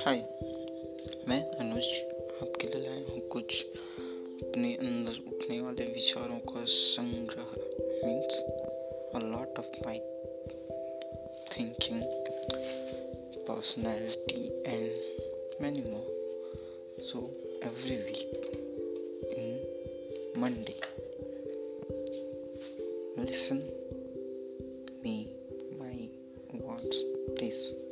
हाय, मैं अनुज आपके लिए लाया हूँ कुछ अपने अंदर उठने वाले विचारों का संग्रह। Means a lot of my thinking personality and many more so every week in Monday listen me my words please